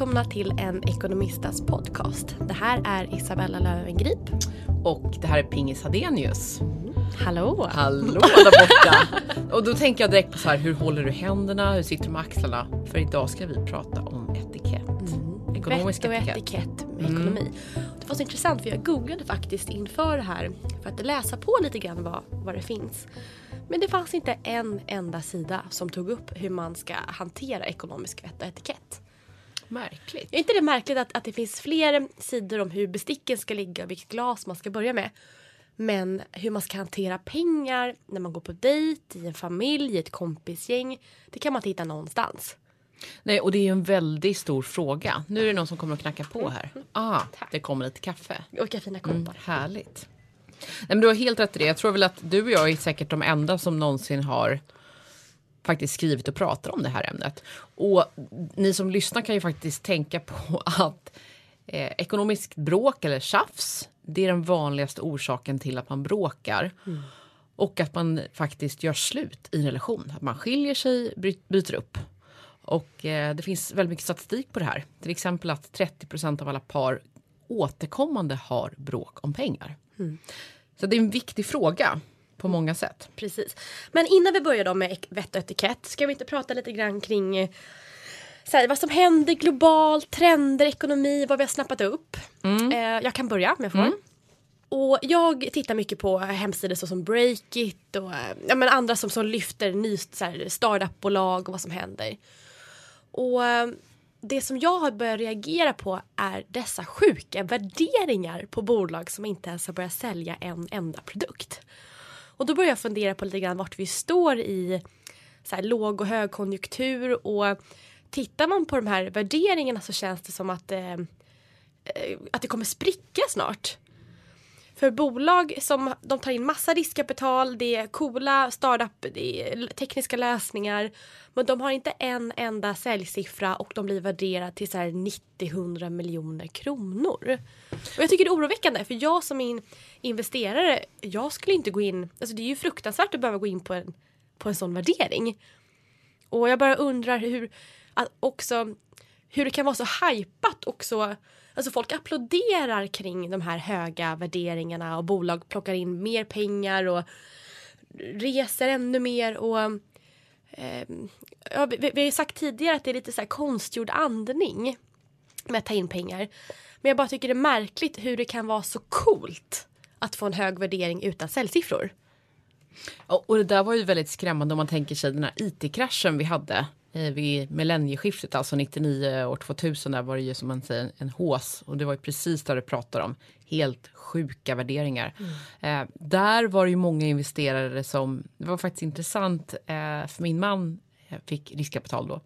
Välkomna till en Ekonomistas podcast. Det här är Isabella Löwengrip. Och det här är Pingis Hadenius. Hallå! Hallå där borta! och då tänker jag direkt på så här, hur håller du händerna? Hur sitter du med axlarna? För idag ska vi prata om etikett. Mm. Ekonomisk Vett och etikett, etikett med mm. ekonomi. Det var så intressant för jag googlade faktiskt inför det här för att läsa på lite grann vad, vad det finns. Men det fanns inte en enda sida som tog upp hur man ska hantera ekonomisk vett och etikett. Märkligt. Är inte det märkligt att, att det finns fler sidor om hur besticken ska ligga och vilket glas man ska börja med? Men hur man ska hantera pengar när man går på dejt, i en familj, i ett kompisgäng. Det kan man inte hitta någonstans. Nej, och det är ju en väldigt stor fråga. Nu är det någon som kommer att knacka på här. Ah, det kommer lite kaffe. Vilka fina koppar. Mm, härligt. Nej, men du har helt rätt i det. Jag tror väl att du och jag är säkert de enda som någonsin har faktiskt skrivit och pratar om det här ämnet. Och ni som lyssnar kan ju faktiskt tänka på att eh, ekonomiskt bråk eller tjafs, det är den vanligaste orsaken till att man bråkar. Mm. Och att man faktiskt gör slut i en relation. Att man skiljer sig, byter upp. Och eh, det finns väldigt mycket statistik på det här. Till exempel att 30% av alla par återkommande har bråk om pengar. Mm. Så det är en viktig fråga på många sätt. Precis. Men innan vi börjar då med vett och etikett, ska vi inte prata lite grann kring eh, här, vad som händer globalt, trender, ekonomi, vad vi har snappat upp. Mm. Eh, jag kan börja om jag får. Mm. Och jag tittar mycket på hemsidor såsom Breakit och eh, ja, men andra som, som lyfter ny startupbolag och vad som händer. Och eh, det som jag har börjat reagera på är dessa sjuka värderingar på bolag som inte ens har börjat sälja en enda produkt. Och då börjar jag fundera på lite grann vart vi står i så här, låg och högkonjunktur och tittar man på de här värderingarna så känns det som att, eh, eh att det kommer spricka snart. För bolag som de tar in massa riskkapital, det är coola startup, det är tekniska lösningar. Men de har inte en enda säljsiffra och de blir värderade till så 90-100 miljoner kronor. Och jag tycker det är oroväckande för jag som in investerare, jag skulle inte gå in, alltså det är ju fruktansvärt att behöva gå in på en, på en sån värdering. Och jag bara undrar hur, att också, hur det kan vara så hajpat och så Alltså folk applåderar kring de här höga värderingarna och bolag plockar in mer pengar och reser ännu mer och eh, ja, vi, vi har ju sagt tidigare att det är lite så här konstgjord andning med att ta in pengar. Men jag bara tycker det är märkligt hur det kan vara så coolt att få en hög värdering utan säljsiffror. Och det där var ju väldigt skrämmande om man tänker sig den här IT-kraschen vi hade vid millennieskiftet, alltså 99 år 2000, där var det ju som man säger en hås och det var ju precis där du pratar om helt sjuka värderingar. Mm. Eh, där var det ju många investerare som, det var faktiskt intressant, eh, för min man eh, fick riskkapital då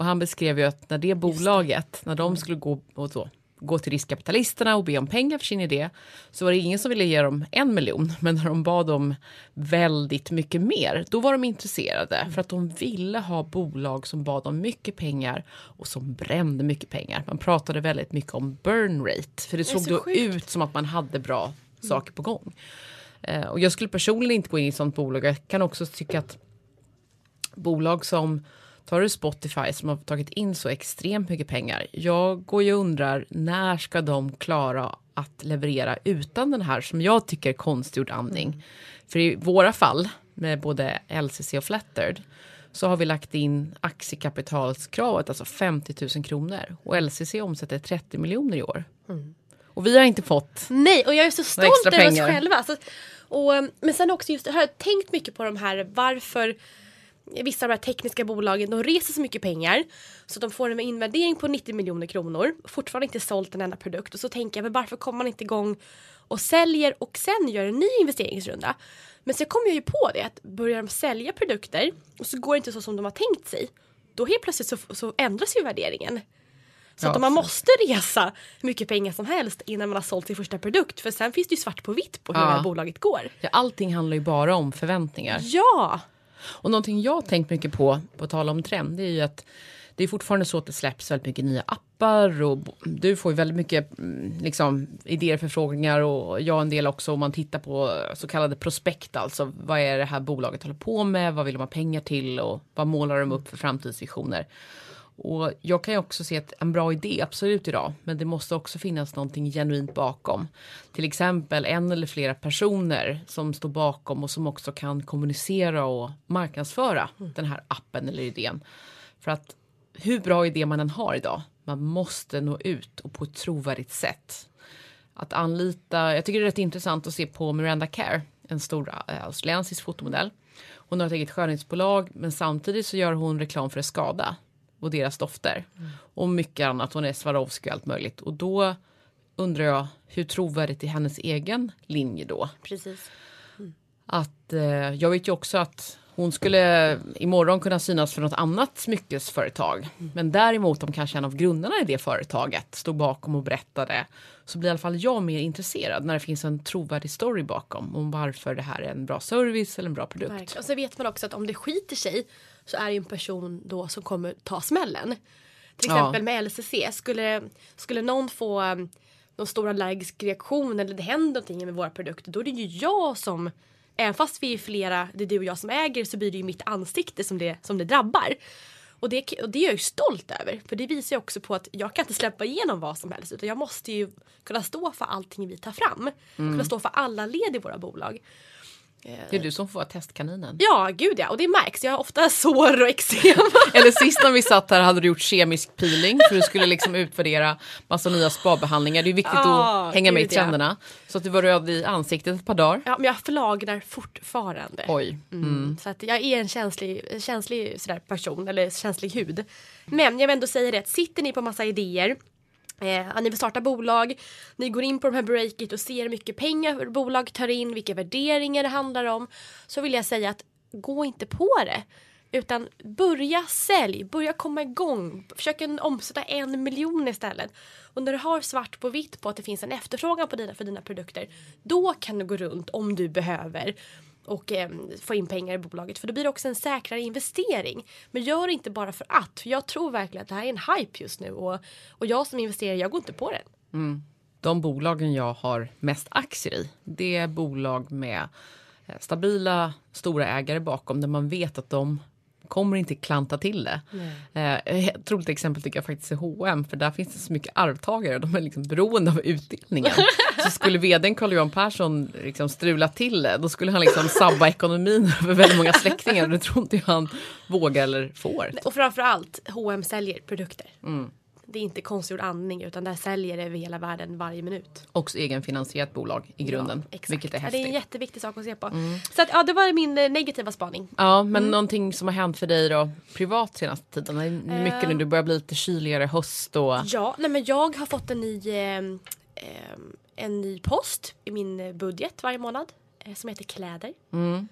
och han beskrev ju att när det bolaget, när de skulle gå och så gå till riskkapitalisterna och be om pengar för sin idé så var det ingen som ville ge dem en miljon. Men när de bad om väldigt mycket mer, då var de intresserade för att de ville ha bolag som bad om mycket pengar och som brände mycket pengar. Man pratade väldigt mycket om burn rate, för det, det såg då sjukt. ut som att man hade bra mm. saker på gång. Eh, och jag skulle personligen inte gå in i ett sånt bolag. Jag kan också tycka att bolag som Tar du Spotify som har tagit in så extremt mycket pengar. Jag går ju och undrar när ska de klara att leverera utan den här som jag tycker konstgjord andning. Mm. För i våra fall med både LCC och Flattered så har vi lagt in aktiekapitalskravet, alltså 50 000 kronor. Och LCC omsätter 30 miljoner i år. Mm. Och vi har inte fått Nej, och jag är så stolt över oss själva. Alltså, och, men sen också just, jag har tänkt mycket på de här varför vissa av de här tekniska bolagen de reser så mycket pengar så de får en invärdering på 90 miljoner kronor. Fortfarande inte sålt en enda produkt och så tänker jag men varför kommer man inte igång och säljer och sen gör en ny investeringsrunda. Men sen kommer jag ju på det att börjar de sälja produkter och så går det inte så som de har tänkt sig. Då helt plötsligt så, så ändras ju värderingen. Så ja, att man måste resa hur mycket pengar som helst innan man har sålt sin första produkt. För sen finns det ju svart på vitt på hur ja. det här bolaget går. Ja, allting handlar ju bara om förväntningar. Ja! Och någonting jag tänkt mycket på, på tal om trend, det är ju att det är fortfarande så att det släpps väldigt mycket nya appar och du får ju väldigt mycket mm, liksom, idéer, förfrågningar och jag en del också om man tittar på så kallade prospekt, alltså vad är det här bolaget håller på med, vad vill de ha pengar till och vad målar de upp för framtidsvisioner. Och jag kan ju också se att en bra idé, absolut idag, men det måste också finnas någonting genuint bakom. Till exempel en eller flera personer som står bakom och som också kan kommunicera och marknadsföra mm. den här appen eller idén. För att hur bra idé man än har idag, man måste nå ut och på ett trovärdigt sätt. Att anlita, jag tycker det är rätt intressant att se på Miranda Care, en stor äh, australiensisk fotomodell. Hon har ett eget skönhetsbolag men samtidigt så gör hon reklam för Skada och deras dofter. Mm. Och mycket annat. Hon är Swarovski och allt möjligt. Och då undrar jag hur trovärdigt är hennes egen linje då? Precis. Mm. Att eh, jag vet ju också att hon skulle imorgon kunna synas för något annat smyckesföretag. Mm. Men däremot om kanske en av grundarna i det företaget stod bakom och berättade så blir i alla fall jag mer intresserad när det finns en trovärdig story bakom om varför det här är en bra service eller en bra produkt. Och så vet man också att om det skiter sig så är det en person då som kommer ta smällen. Till exempel ja. med LCC, skulle, skulle någon få um, någon stor allergisk reaktion eller det händer någonting med våra produkter då är det ju jag som Även fast vi är flera, det är du och jag som äger så blir det ju mitt ansikte som det, som det drabbar. Och det, och det är jag ju stolt över. För det visar ju också på att jag kan inte släppa igenom vad som helst. Utan jag måste ju kunna stå för allting vi tar fram. Mm. Kunna stå för alla led i våra bolag. Det är du som får vara testkaninen. Ja, gud ja. Och det märks. Jag har ofta sår och eksem. Eller sist när vi satt här hade du gjort kemisk peeling för du skulle liksom utvärdera massa nya spabehandlingar. Det är viktigt oh, att hänga med i trenderna. Ja. Så att du var röd i ansiktet ett par dagar. Ja, men jag förlagrar fortfarande. Oj. Mm. Mm. Så att jag är en känslig, känslig sådär person, eller känslig hud. Men jag vill ändå säga det att sitter ni på massa idéer Eh, ni vill starta bolag, ni går in på de här breakit och ser hur mycket pengar bolag tar in, vilka värderingar det handlar om. Så vill jag säga att gå inte på det. Utan börja sälj, börja komma igång, försök omsätta en miljon istället. Och när du har svart på vitt på att det finns en efterfrågan på dina, för dina produkter, då kan du gå runt om du behöver och eh, få in pengar i bolaget. För då blir det också en säkrare investering. Men gör det inte bara för att. För jag tror verkligen att det här är en hype just nu. Och, och jag som investerare, jag går inte på den. Mm. De bolagen jag har mest aktier i, det är bolag med eh, stabila stora ägare bakom där man vet att de kommer inte klanta till det. Eh, ett troligt exempel tycker jag faktiskt är H&M för där finns det så mycket arvtagare och de är liksom beroende av utdelningen. så skulle vdn Carl-Johan Persson liksom strula till det då skulle han liksom sabba ekonomin för väldigt många släktingar och det tror inte jag han vågar eller får. Och framförallt H&M säljer produkter. Mm. Det är inte konstgjord andning utan där säljer det över hela världen varje minut. Också egenfinansierat bolag i grunden. Ja, vilket är häftigt. Ja, det är en jätteviktig sak att se på. Mm. Så att, ja, det var min eh, negativa spaning. Ja, men mm. någonting som har hänt för dig då privat senaste tiden? Det är mycket uh, nu, du börjar bli lite kyligare höst och... Ja, nej men jag har fått en ny, eh, eh en ny post i min budget varje månad eh, som heter kläder. Mm.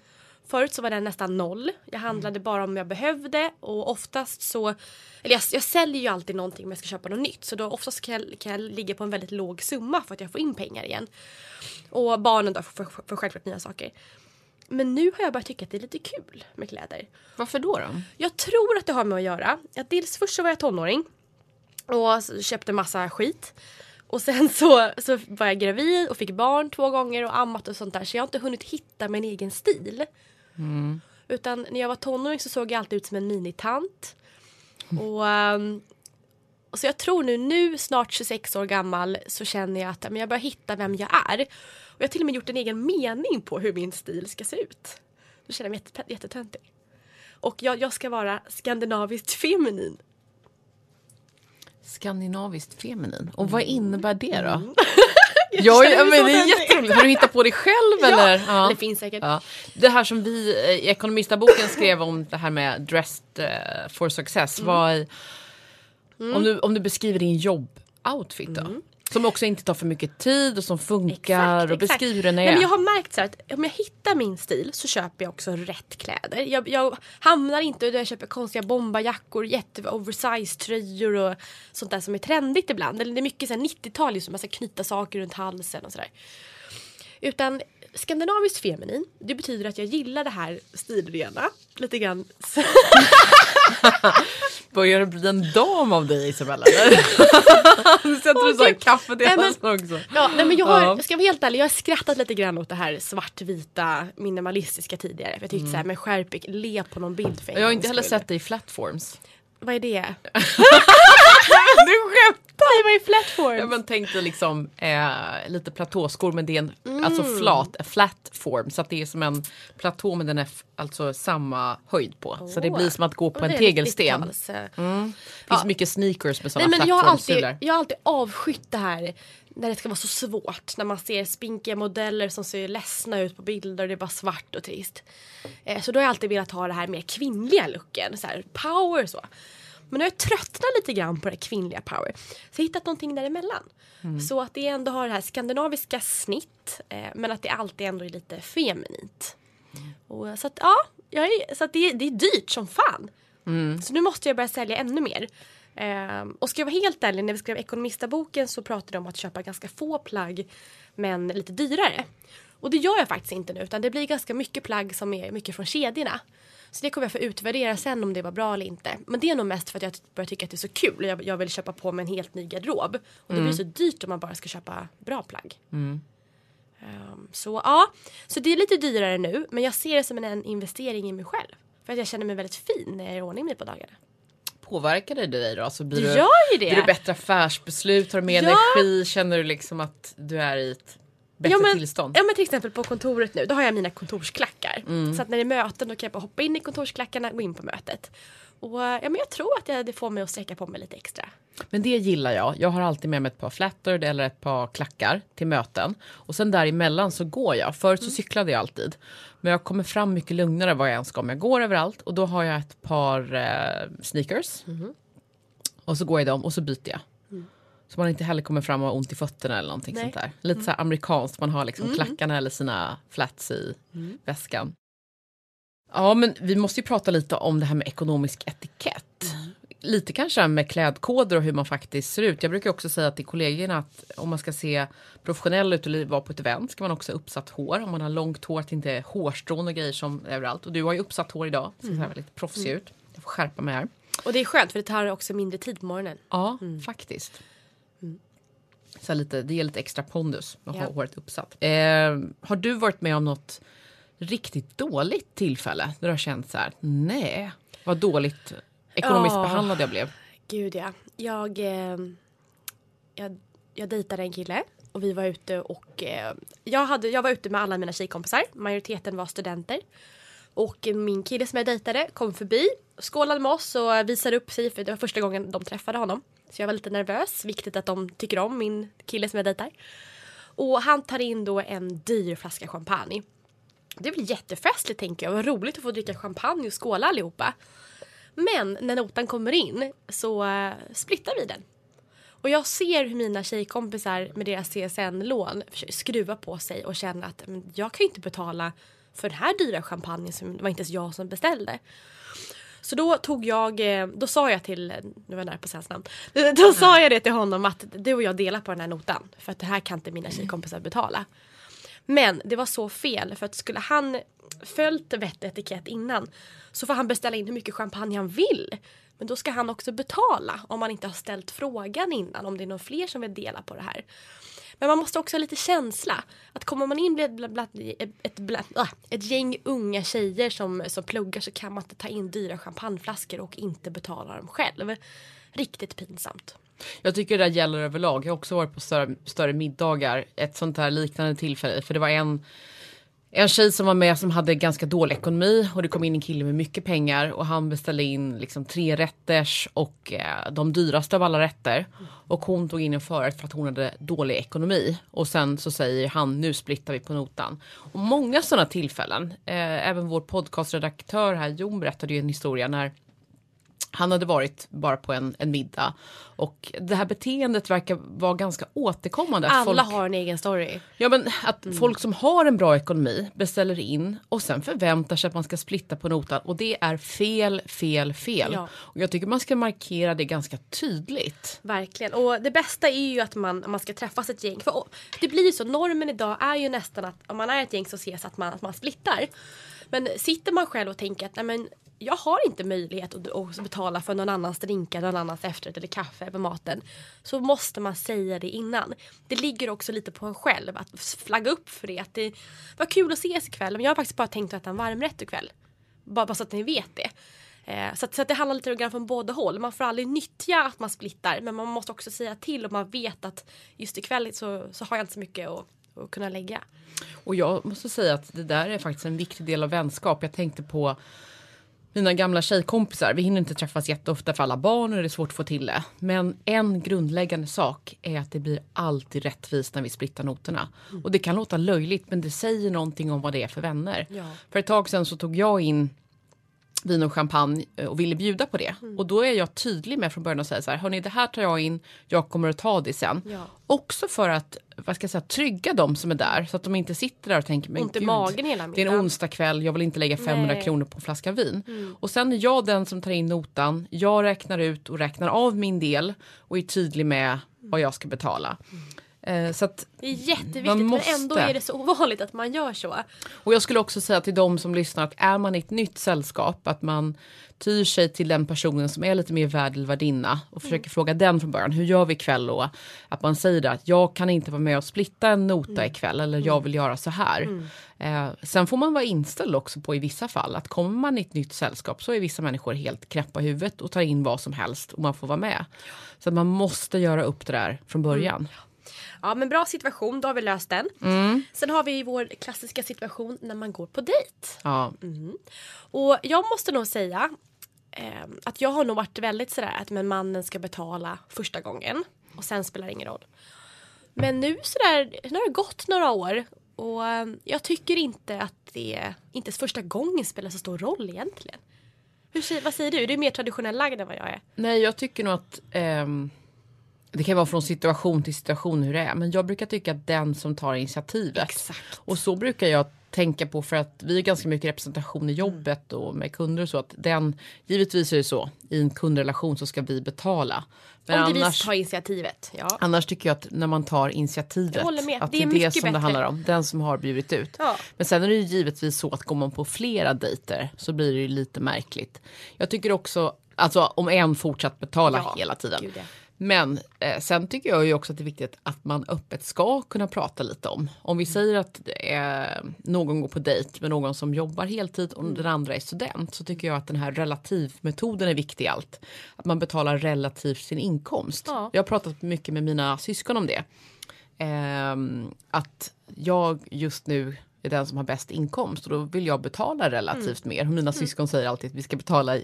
Förut så var den nästan noll. Jag handlade mm. bara om jag behövde och oftast så, eller jag, jag säljer ju alltid någonting om jag ska köpa något nytt så då oftast kan jag, kan jag ligga på en väldigt låg summa för att jag får in pengar igen. Och barnen då får, får, får självklart nya saker. Men nu har jag börjat tycka att det är lite kul med kläder. Varför då? då? Jag tror att det har med att göra. Att dels först så var jag tonåring och köpte massa skit. Och sen så, så var jag gravid och fick barn två gånger och ammat och sånt där så jag har inte hunnit hitta min egen stil. Mm. Utan när jag var tonåring så såg jag alltid ut som en minitant. Och, um, och så jag tror nu, nu snart 26 år gammal så känner jag att men jag börjar hitta vem jag är. Och jag har till och med gjort en egen mening på hur min stil ska se ut. Då känner jag mig jättetöntig. Och jag, jag ska vara skandinaviskt feminin. Skandinaviskt feminin. Och vad innebär det då? Mm. Ja, ja men det är jätteroligt. Har du hittat på det själv eller? Ja, det finns säkert. Ja. Det här som vi eh, i Ekonomistaboken skrev om det här med dressed uh, for success. Mm. Vad, mm. Om, du, om du beskriver din jobboutfit då? Mm. Som också inte tar för mycket tid och som funkar exakt, och beskriver hur den är. Jag har märkt så att om jag hittar min stil så köper jag också rätt kläder. Jag, jag hamnar inte där jag köper konstiga bombarjackor, jätte oversized tröjor och sånt där som är trendigt ibland. Eller det är mycket 90-tal, liksom, man ska knyta saker runt halsen och sådär. Utan skandinaviskt feminin, det betyder att jag gillar det här stilrena. Lite grann. Börjar det bli en dam av dig Isabella? nu sätter du okay. kaffet i halsen också. Ja, nej, men jag, har, jag ska vara helt ärlig, jag har skrattat lite grann åt det här svartvita minimalistiska tidigare. Jag tyckte mm. såhär, men skärp le på någon bild för Jag har inte heller sett dig i flatforms. Vad är det? du skämtar! Det var ju flatforms. Ja, men tänk dig liksom eh, lite platåskor men det är en alltså flat, a flat form så att det är som en platå men den är alltså samma höjd på. Så det blir som att gå på Och en tegelsten. 90-tals, eh, Det finns mycket sneakers med sådana men jag har, alltid, jag har alltid avskytt det här när det ska vara så svårt. När man ser spinkiga modeller som ser ledsna ut på bilder och det är bara svart och trist. Eh, så då har jag alltid velat ha det här mer kvinnliga looken. Så här, power så. Men nu har jag tröttnat lite grann på det kvinnliga power. Så jag har hittat någonting däremellan. Så att det ändå har det här skandinaviska snitt. Eh, men att det alltid ändå är lite feminint. Och, så att ja, är, så att det, är- det är dyrt som fan. Så nu måste jag börja sälja ännu mer. Ehm, och ska jag vara helt ärlig, när vi skrev Ekonomistaboken så pratade de om att köpa ganska få plagg men lite dyrare. Och det gör jag faktiskt inte nu utan det blir ganska mycket plagg som är mycket från kedjorna. Så det kommer jag få utvärdera sen om det var bra eller inte. Men det är nog mest för att jag börjar tycka att det är så kul. Jag, jag vill köpa på mig en helt ny garderob. Och det blir så dyrt om man bara ska köpa bra plagg. Ehm, så ja, så det är lite dyrare nu men jag ser det som en, en investering i mig själv. För att jag känner mig väldigt fin när jag är i ordning med på dagarna. Påverkar det dig då? Alltså blir Det du! Blir du bättre affärsbeslut? Har du mer Ja. energi? Känner du liksom att du är i ett bättre ja, men, tillstånd? Ja men till exempel på kontoret nu, då har jag mina kontorsklackar. Mm. Så att när det är möten då kan jag bara hoppa in i kontorsklackarna och gå in på mötet. Och eh, ja, men jag tror att jag, det får mig att sträcka på mig lite extra. Men det gillar jag. Jag har alltid med mig ett par flattered eller ett par klackar till möten. Och sen däremellan så går jag. Förut så cyklade jag alltid. Men jag kommer fram mycket lugnare vad jag än ska om jag går överallt. Och då har jag ett par eh, sneakers. Och så går jag i dem och så byter jag. Så man inte heller kommer fram och har ont i fötterna eller någonting Nej. sånt där. Lite så här amerikanskt, man har liksom klackarna eller sina flats i väskan. Ja men vi måste ju prata lite om det här med ekonomisk etikett. Lite kanske med klädkoder och hur man faktiskt ser ut. Jag brukar också säga till kollegorna att om man ska se professionell ut eller vara på ett event ska man också ha uppsatt hår. Om man har långt hår, att det inte är hårstrån och grejer som överallt. Och du har ju uppsatt hår idag, så ser väldigt proffsig ut. Jag får skärpa mig här. Och det är skönt för det tar också mindre tid på morgonen. Ja, faktiskt. Så lite, det ger lite extra pondus att ha Ja. håret uppsatt. Eh, har du varit med om något riktigt dåligt tillfälle där du har känt så här, nej, vad dåligt ekonomiskt Ja. behandlad jag blev? Gud ja. Jag, eh, jag, jag dejtade en kille och vi var ute och eh, jag, hade, jag var ute med alla mina tjejkompisar. Majoriteten var studenter. Och min kille som jag dejtade kom förbi, skålade med oss och visade upp sig för det var första gången de träffade honom. Så jag var lite nervös. Viktigt att de tycker om min kille som jag dejtar. Och han tar in då en dyr flaska champagne. Det blir jättefestligt tänker jag. Vad roligt att få dricka champagne och skåla allihopa. Men när notan kommer in så eh, splittar vi den. Och jag ser hur mina tjejkompisar med deras CSN-lån försöker skruva på sig och känner att jag kan ju inte betala för den här dyra champagnen som det var inte ens jag som beställde. Så då tog jag, eh, då sa jag till, nu var jag nära på hans namn. Då sa jag det till honom att du och jag delar på den här notan. För att det här kan inte mina tjejkompisar betala. Men det var så fel för att skulle han följt vett etikett innan så får han beställa in hur mycket champagne han vill. Men då ska han också betala om man inte har ställt frågan innan om det är någon fler som vill dela på det här. Men man måste också ha lite känsla. Att kommer man in bland, bland, bland, ett, bland, ah, ett gäng unga tjejer som, som pluggar så kan man inte ta in dyra champagneflaskor och inte betala dem själv. Riktigt pinsamt. Jag tycker det där gäller överlag. Jag har också varit på större, större middagar, ett sånt här liknande tillfälle. För det var en, en tjej som var med som hade ganska dålig ekonomi och det kom in en kille med mycket pengar och han beställde in liksom tre rätters och eh, de dyraste av alla rätter. Och hon tog in en förrätt för att hon hade dålig ekonomi. Och sen så säger han nu splittar vi på notan. Och många sådana tillfällen, eh, även vår podcastredaktör här Jon berättade ju en historia när han hade varit bara på en, en middag och det här beteendet verkar vara ganska återkommande. Alla folk, har en egen story. ja, men att folk som har en bra ekonomi beställer in och sen förväntar sig att man ska splitta på notan och det är fel, fel, fel. Ja. Och jag tycker man ska markera det ganska tydligt. Verkligen. Och det bästa är ju att man, man ska träffas ett gäng. För det blir ju så, normen idag är ju nästan att om man är ett gäng så ses att man, att man splittar. Men sitter man själv och tänker att nej men, jag har inte möjlighet att, att betala för någon annans drinkar, någon annans efterrätt eller kaffe på maten. Så måste man säga det innan. Det ligger också lite på en själv att flagga upp för det. Att det var kul att ses ikväll men jag har faktiskt bara tänkt att äta en varmrätt ikväll. Bara, bara så att ni vet det. Eh, så, att, så att det handlar lite grann från båda håll. Man får aldrig nyttja att man splittar men man måste också säga till om man vet att just ikväll så, så har jag inte så mycket att, att kunna lägga. Och jag måste säga att det där är faktiskt en viktig del av vänskap. Jag tänkte på mina gamla tjejkompisar. Vi hinner inte träffas jätteofta för alla barn och det är svårt att få till det. Men en grundläggande sak är att det blir alltid rättvist när vi splittar noterna. Mm. Och det kan låta löjligt men det säger någonting om vad det är för vänner. Ja. För ett tag sedan så tog jag in vin och champagne eh, och ville bjuda på det. Mm. Och då är jag tydlig med från början och säger så här, hörni det här tar jag in, jag kommer att ta det sen. Ja. Också för att vad ska jag säga, trygga de som är där så att de inte sitter där och tänker men gud, magen hela det är en onsdag kväll, jag vill inte lägga 500 Nej. kronor på en flaska vin. Mm. Och sen är jag den som tar in notan, jag räknar ut och räknar av min del och är tydlig med vad jag ska betala. Mm. Eh, så att det är jätteviktigt måste... men ändå är det så ovanligt att man gör så. Och jag skulle också säga till de som lyssnar att är man i ett nytt sällskap att man tyr sig till den personen som är lite mer värd eller värdinna och försöker mm. fråga den från början. Hur gör vi ikväll då? Att man säger det att jag kan inte vara med och splitta en nota mm. ikväll eller jag mm. vill göra så här. Mm. Eh, sen får man vara inställd också på i vissa fall att kommer man i ett nytt sällskap så är vissa människor helt knäppa i huvudet och tar in vad som helst och man får vara med. Så att man måste göra upp det där från början. Mm. Ja men bra situation, då har vi löst den. Mm. Sen har vi vår klassiska situation när man går på dejt. Ja. Mm. Och jag måste nog säga eh, att jag har nog varit väldigt sådär att men mannen ska betala första gången och sen spelar det ingen roll. Men nu sådär, nu har det gått några år och eh, jag tycker inte att det inte ens första gången spelar så stor roll egentligen. Hur, vad säger du? Du är mer traditionell lagd än vad jag är. Nej, jag tycker nog att ehm det kan vara från situation till situation hur det är. Men jag brukar tycka att den som tar initiativet. Exakt. Och så brukar jag tänka på för att vi har ganska mycket representation i jobbet och med kunder och så att den givetvis är det så i en kundrelation så ska vi betala. Men Om det annars, vi tar initiativet. Ja. Annars tycker jag att när man tar initiativet att det är det, det som bättre. det handlar om. Den som har bjudit ut. Ja. Men sen är det ju givetvis så att går man på flera dejter så blir det ju lite märkligt. Jag tycker också Alltså om en fortsatt betala ja, hela tiden. Gud, ja. Men eh, sen tycker jag ju också att det är viktigt att man öppet ska kunna prata lite om. Om vi säger att eh, någon går på dejt med någon som jobbar heltid och den andra är student så tycker jag att den här relativmetoden är viktig i allt. Att man betalar relativt sin inkomst. Ja. Jag har pratat mycket med mina syskon om det. Eh, att jag just nu är den som har bäst inkomst och då vill jag betala relativt mm. mer. Mina mm. syskon säger alltid att vi ska betala,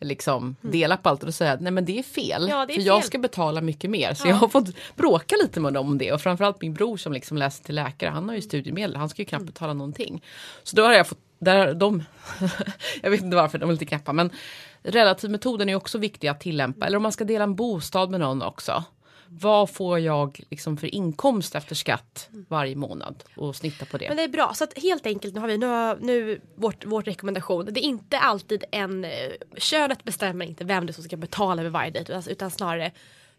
liksom mm. dela på allt och då säger jag nej men det är fel. Ja, det är för fel. jag ska betala mycket mer. Så ja. jag har fått bråka lite med dem om det och framförallt min bror som liksom läser till läkare, han har ju studiemedel, han ska ju knappt mm. betala någonting. Så då har jag fått, där de, jag vet inte varför de är lite knäppa men relativmetoden är också viktig att tillämpa. Eller om man ska dela en bostad med någon också vad får jag liksom för inkomst efter skatt varje månad och snitta på det. Men det är bra, så att helt enkelt nu har vi nu, nu vårt, vårt rekommendation. Det är inte alltid en, eh, könet bestämmer inte vem det är som ska betala vid varje dejt utan snarare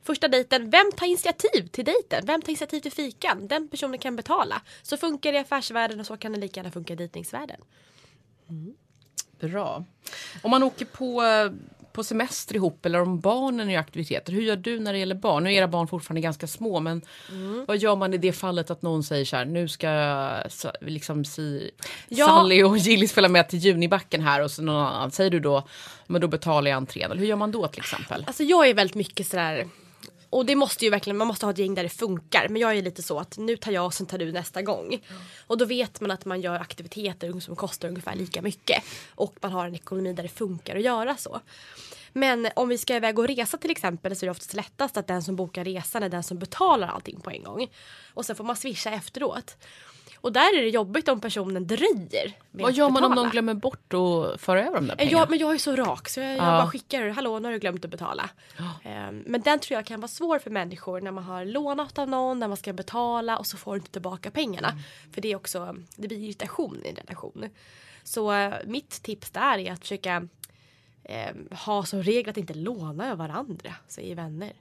Första dejten, vem tar initiativ till dejten? Vem tar initiativ till fikan? Den personen kan betala. Så funkar det i affärsvärlden och så kan det lika gärna funka i dejtingsvärlden. Mm. Bra. Om man åker på eh, på semester ihop eller om barnen är aktiviteter. Hur gör du när det gäller barn? Nu är era barn fortfarande ganska små men mm. vad gör man i det fallet att någon säger så här nu ska liksom si, ja. Sally och Gillis följa med till Junibacken här och så någon annan säger du då men då betalar jag entrén. Eller hur gör man då till exempel? Alltså jag är väldigt mycket sådär och det måste ju verkligen, man måste ha ett gäng där det funkar. Men jag är lite så att nu tar jag och sen tar du nästa gång. Mm. Och då vet man att man gör aktiviteter som kostar ungefär lika mycket. Och man har en ekonomi där det funkar att göra så. Men om vi ska iväg och resa till exempel så är det oftast lättast att den som bokar resan är den som betalar allting på en gång. Och sen får man swisha efteråt. Och där är det jobbigt om personen dröjer. Vad gör man om någon glömmer bort att föra över de där pengarna? Ja, men jag är så rak så jag, jag bara skickar hallå nu har du glömt att betala. Oh. men den tror jag kan vara svår för människor när man har lånat av någon, när man ska betala och så får du inte tillbaka pengarna. Mm. För det är också, det blir irritation i en relation. Så uh, mitt tips där är att försöka eh, ha som regel att inte låna av varandra, i vänner.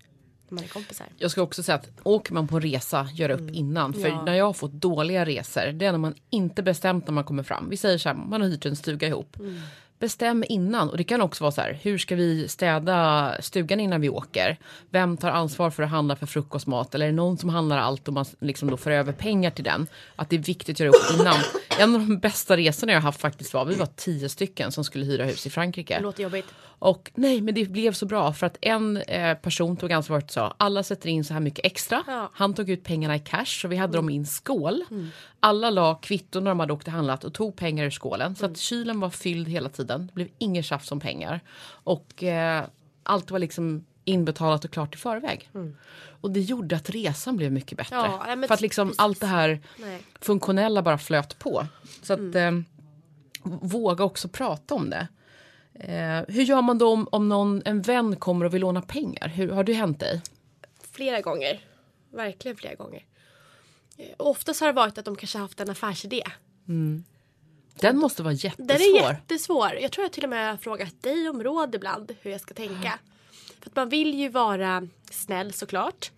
Man är kompisar. Jag ska också säga att åker man på resa, gör upp mm. innan. För ja. när jag har fått dåliga resor, det är när man inte bestämt när man kommer fram. Vi säger så här, man har hyrt en stuga ihop. Mm. Bestäm innan. Och det kan också vara så här, hur ska vi städa stugan innan vi åker? Vem tar ansvar för att handla för frukostmat? Eller är det någon som handlar allt och man liksom då får över pengar till den? Att det är viktigt att göra upp innan. En av de bästa resorna jag haft faktiskt var, vi var tio stycken som skulle hyra hus i Frankrike. Det låter jobbigt. Och nej, men det blev så bra för att en eh, person tog ansvaret och sa alla sätter in så här mycket extra. Ja. Han tog ut pengarna i cash och vi hade dem i en skål. Alla la kvitton när de hade åkt och handlat och tog pengar ur skålen. Så att kylen var fylld hela tiden. Det blev ingen tjafs om pengar. Och eh, allt var liksom inbetalat och klart i förväg. Och det gjorde att resan blev mycket bättre. Ja, men för att liksom precis. allt det här Nej. funktionella bara flöt på. Så att Mm. eh, våga också prata om det. Eh, hur gör man då om, om någon, en vän kommer och vill låna pengar? Hur har det hänt dig? Flera gånger. Verkligen flera gånger. Eh, Oftast har det varit att de kanske haft en affärsidé. Den måste vara Den jättesvår. är jättesvår. Jag tror jag till och med har frågat dig om råd ibland hur jag ska tänka. För att man vill ju vara snäll såklart.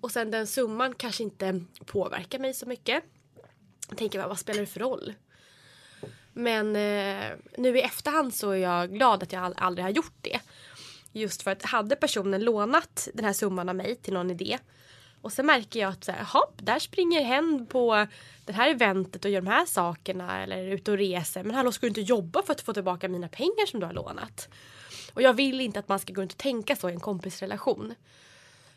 Och sen den summan kanske inte påverkar mig så mycket. Jag tänker bara, vad spelar det för roll? Men eh, nu i efterhand så är jag glad att jag aldrig har gjort det. Just för att hade personen lånat den här summan av mig till någon idé och sen märker jag att så här, hopp, där springer hen på det här eventet och gör de här sakerna eller är ute och reser. Men hallå, ska du inte jobba för att få tillbaka mina pengar som du har lånat? Och jag vill inte att man ska gå runt och tänka så i en kompisrelation.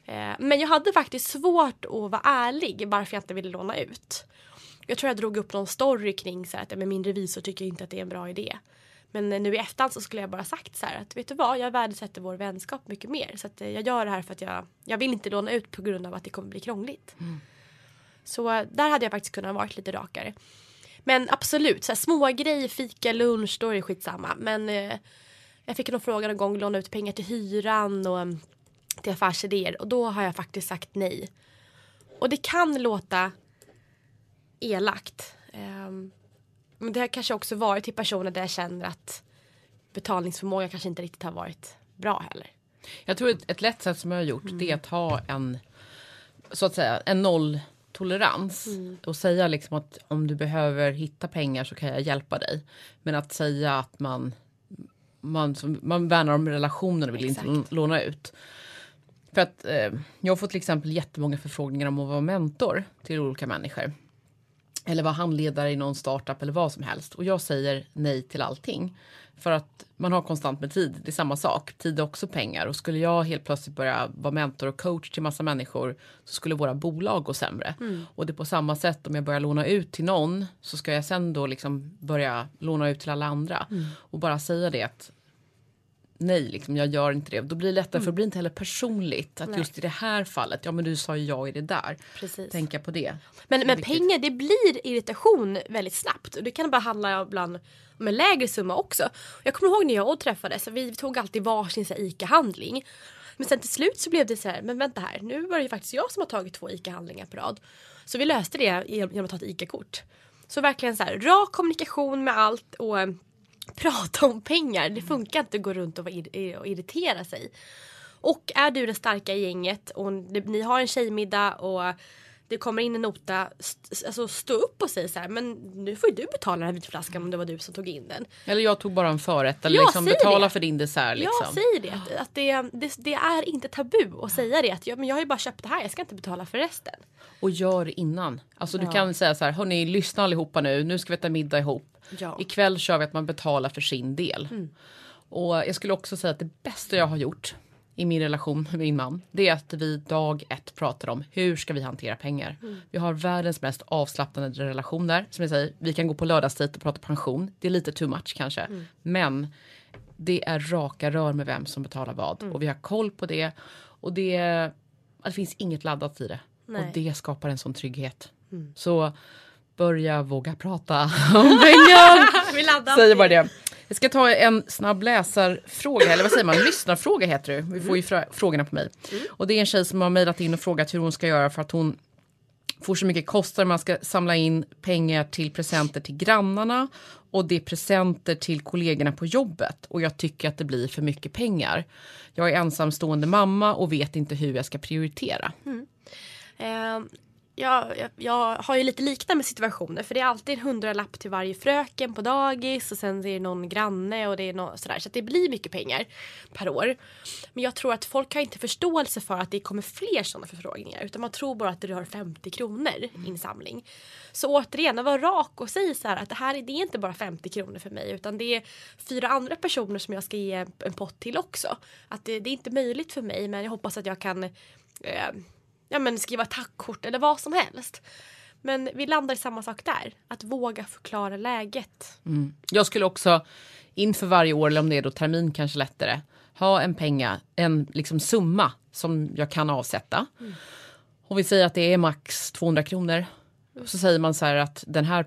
Eh, Men jag hade faktiskt svårt att vara ärlig varför jag inte ville låna ut. Jag tror jag drog upp någon story kring så här, att men min revisor tycker inte att det är en bra idé. Men nu i efterhand så skulle jag bara sagt så här att vet du vad, jag värdesätter vår vänskap mycket mer. Så att eh, jag gör det här för att jag, jag vill inte låna ut på grund av att det kommer bli krångligt. Så eh, där hade jag faktiskt kunnat varit lite rakare. Men absolut, så här, små grejer, fika, lunch, då är det skitsamma. Men eh, jag fick någon fråga någon gång, låna ut pengar till hyran och mm, till affärsidéer. Och då har jag faktiskt sagt nej. Och det kan låta elakt. Ehm, men det har kanske också varit till personer där jag känner att betalningsförmågan kanske inte riktigt har varit bra heller. Jag tror ett, ett lätt sätt som jag har gjort det är att ha en så att säga en nolltolerans och säga liksom att om du behöver hitta pengar så kan jag hjälpa dig. Men att säga att man man, man värnar om relationen och vill inte Exakt. låna ut. För att eh, jag har fått till exempel jättemånga förfrågningar om att vara mentor till olika människor. Eller vara handledare i någon startup eller vad som helst. Och jag säger nej till allting. För att man har konstant med tid. Det är samma sak. Tid är också pengar. Och skulle jag helt plötsligt börja vara mentor och coach till massa människor så skulle våra bolag gå sämre. Och det är på samma sätt om jag börjar låna ut till någon så ska jag sen då liksom börja låna ut till alla andra. Och bara säga det att nej, liksom, jag gör inte det. Då blir det lättare för det blir inte heller personligt. Att Nej. just i det här fallet, ja men du sa ju ja i det där. Precis. Tänka på det. Men, men viktigt. pengar det blir irritation väldigt snabbt. Och det kan bara handla ibland om en lägre summa också. Jag kommer ihåg när jag och träffades. Vi tog alltid varsin ICA-handling. Men sen till slut så blev det så här, men vänta här, nu var det ju faktiskt jag som har tagit två ICA-handlingar på rad. Så vi löste det genom att ta ett ICA-kort. Så verkligen så här, rak kommunikation med allt och prata om pengar. Det funkar inte att gå runt och, vara ir- och irritera sig. Och är du den starka i gänget och det, ni har en tjejmiddag och det kommer in en nota, st- alltså stå upp och säg så här, men nu får ju du betala den här vitflaskan om det var du som tog in den. Eller jag tog bara en förrätt eller Ja, liksom betala det. för din dessert. Liksom. Ja, säg det. Att, att det, det. Det är inte tabu att säga det. Att jag, men jag har ju bara köpt det här, jag ska inte betala för resten. Och gör det innan. Alltså du Ja. kan säga så här, hörni lyssna allihopa nu, nu ska vi äta middag ihop. Ja. Mm. Ikväll kör vi att man betalar för sin del. Och jag skulle också säga att det bästa jag har gjort i min relation med min man, det är att vi dag ett pratar om hur ska vi hantera pengar. Mm. Vi har världens mest avslappnade relation där. Som jag säger, vi kan gå på lördagsdejt och prata pension. Det är lite too much kanske. Mm. Men det är raka rör med vem som betalar vad. Mm. Och vi har koll på det. Och det, det finns inget laddat i det. Nej. Och det skapar en sån trygghet. Mm. Så börja våga prata om pengar. Säger bara det. Jag ska ta en snabb läsarfråga, eller vad säger man? Lyssnarfråga heter det. Vi får ju fra- frågorna på mig. Och det är en tjej som har mejlat in och frågat hur hon ska göra för att hon får så mycket kostnader. Man ska samla in pengar till presenter till grannarna och det är presenter till kollegorna på jobbet. Och jag tycker att det blir för mycket pengar. Jag är ensamstående mamma och vet inte hur jag ska prioritera. Eh, jag, jag, jag har ju lite liknande situationer för det är alltid en hundralapp till varje fröken på dagis och sen är det någon granne och det är någon sådär så det blir mycket pengar per år. Men jag tror att folk har inte förståelse för att det kommer fler sådana förfrågningar utan man tror bara att det rör 50 kronor insamling. Så återigen, att vara rak och säga så här att det här det är inte bara 50 kronor för mig utan det är fyra andra personer som jag ska ge en, en pott till också. Att det, det är inte möjligt för mig men jag hoppas att jag kan eh, ja, men skriva tackkort eller vad som helst. Men vi landar i samma sak där. Att våga förklara läget. Mm. Jag skulle också inför varje år, eller om det är då termin kanske lättare, ha en penga, en liksom summa som jag kan avsätta. Mm. Och vi säger att det är max 200 kronor. Så säger man så här att den här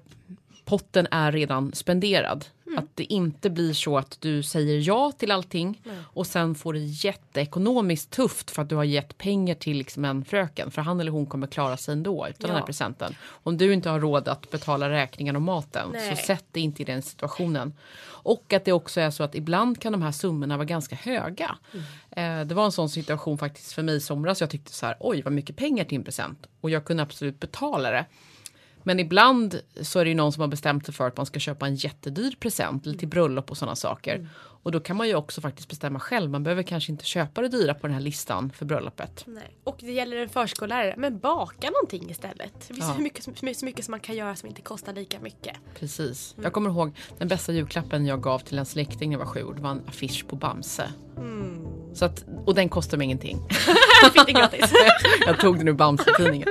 potten är redan spenderad. Mm. Att det inte blir så att du säger ja till allting mm. och sen får det jätteekonomiskt tufft för att du har gett pengar till liksom en fröken. För han eller hon kommer klara sig ändå utan ja. den här presenten. Om du inte har råd att betala räkningen och maten Nej. så sätt dig inte i den situationen. Och att det också är så att ibland kan de här summorna vara ganska höga. Mm. Eh, det var en sån situation faktiskt för mig i somras. Jag tyckte så här, oj vad mycket pengar till en present. Och jag kunde absolut betala det. Men ibland så är det ju någon som har bestämt sig för att man ska köpa en jättedyr present eller till bröllop och sådana saker. Mm. Och då kan man ju också faktiskt bestämma själv. Man behöver kanske inte köpa det dyra på den här listan för bröllopet. Nej. Och det gäller en förskollärare. Men baka någonting istället. Det finns ja. så, mycket, så mycket som man kan göra som inte kostar lika mycket. Precis. Mm. Jag kommer ihåg den bästa julklappen jag gav till en släkting när jag var sju år. Det var en affisch på Bamse. Mm. Så att, och den kostar mig ingenting. Fick det gratis. jag tog den ur Bamse-tidningen.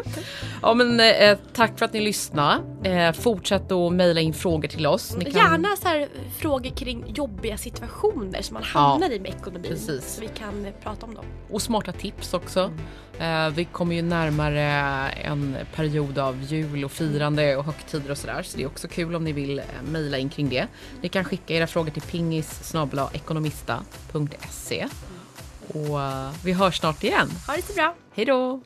Ja men eh, tack för att ni lyssnade. Eh, fortsätt att mejla in frågor till oss. Ni kan... Gärna så här, frågor kring jobbiga situationer som man hamnar ja, i med ekonomin. Precis. Så vi kan eh, prata om dem. Och smarta tips också. Mm. Eh, vi kommer ju närmare en period av jul och firande och högtider och sådär. Så det är också kul om ni vill eh, mejla in kring det. Ni kan skicka era frågor till pingis ekonomista.se. Och uh, vi hörs snart igen. Ha det så bra. Hej då!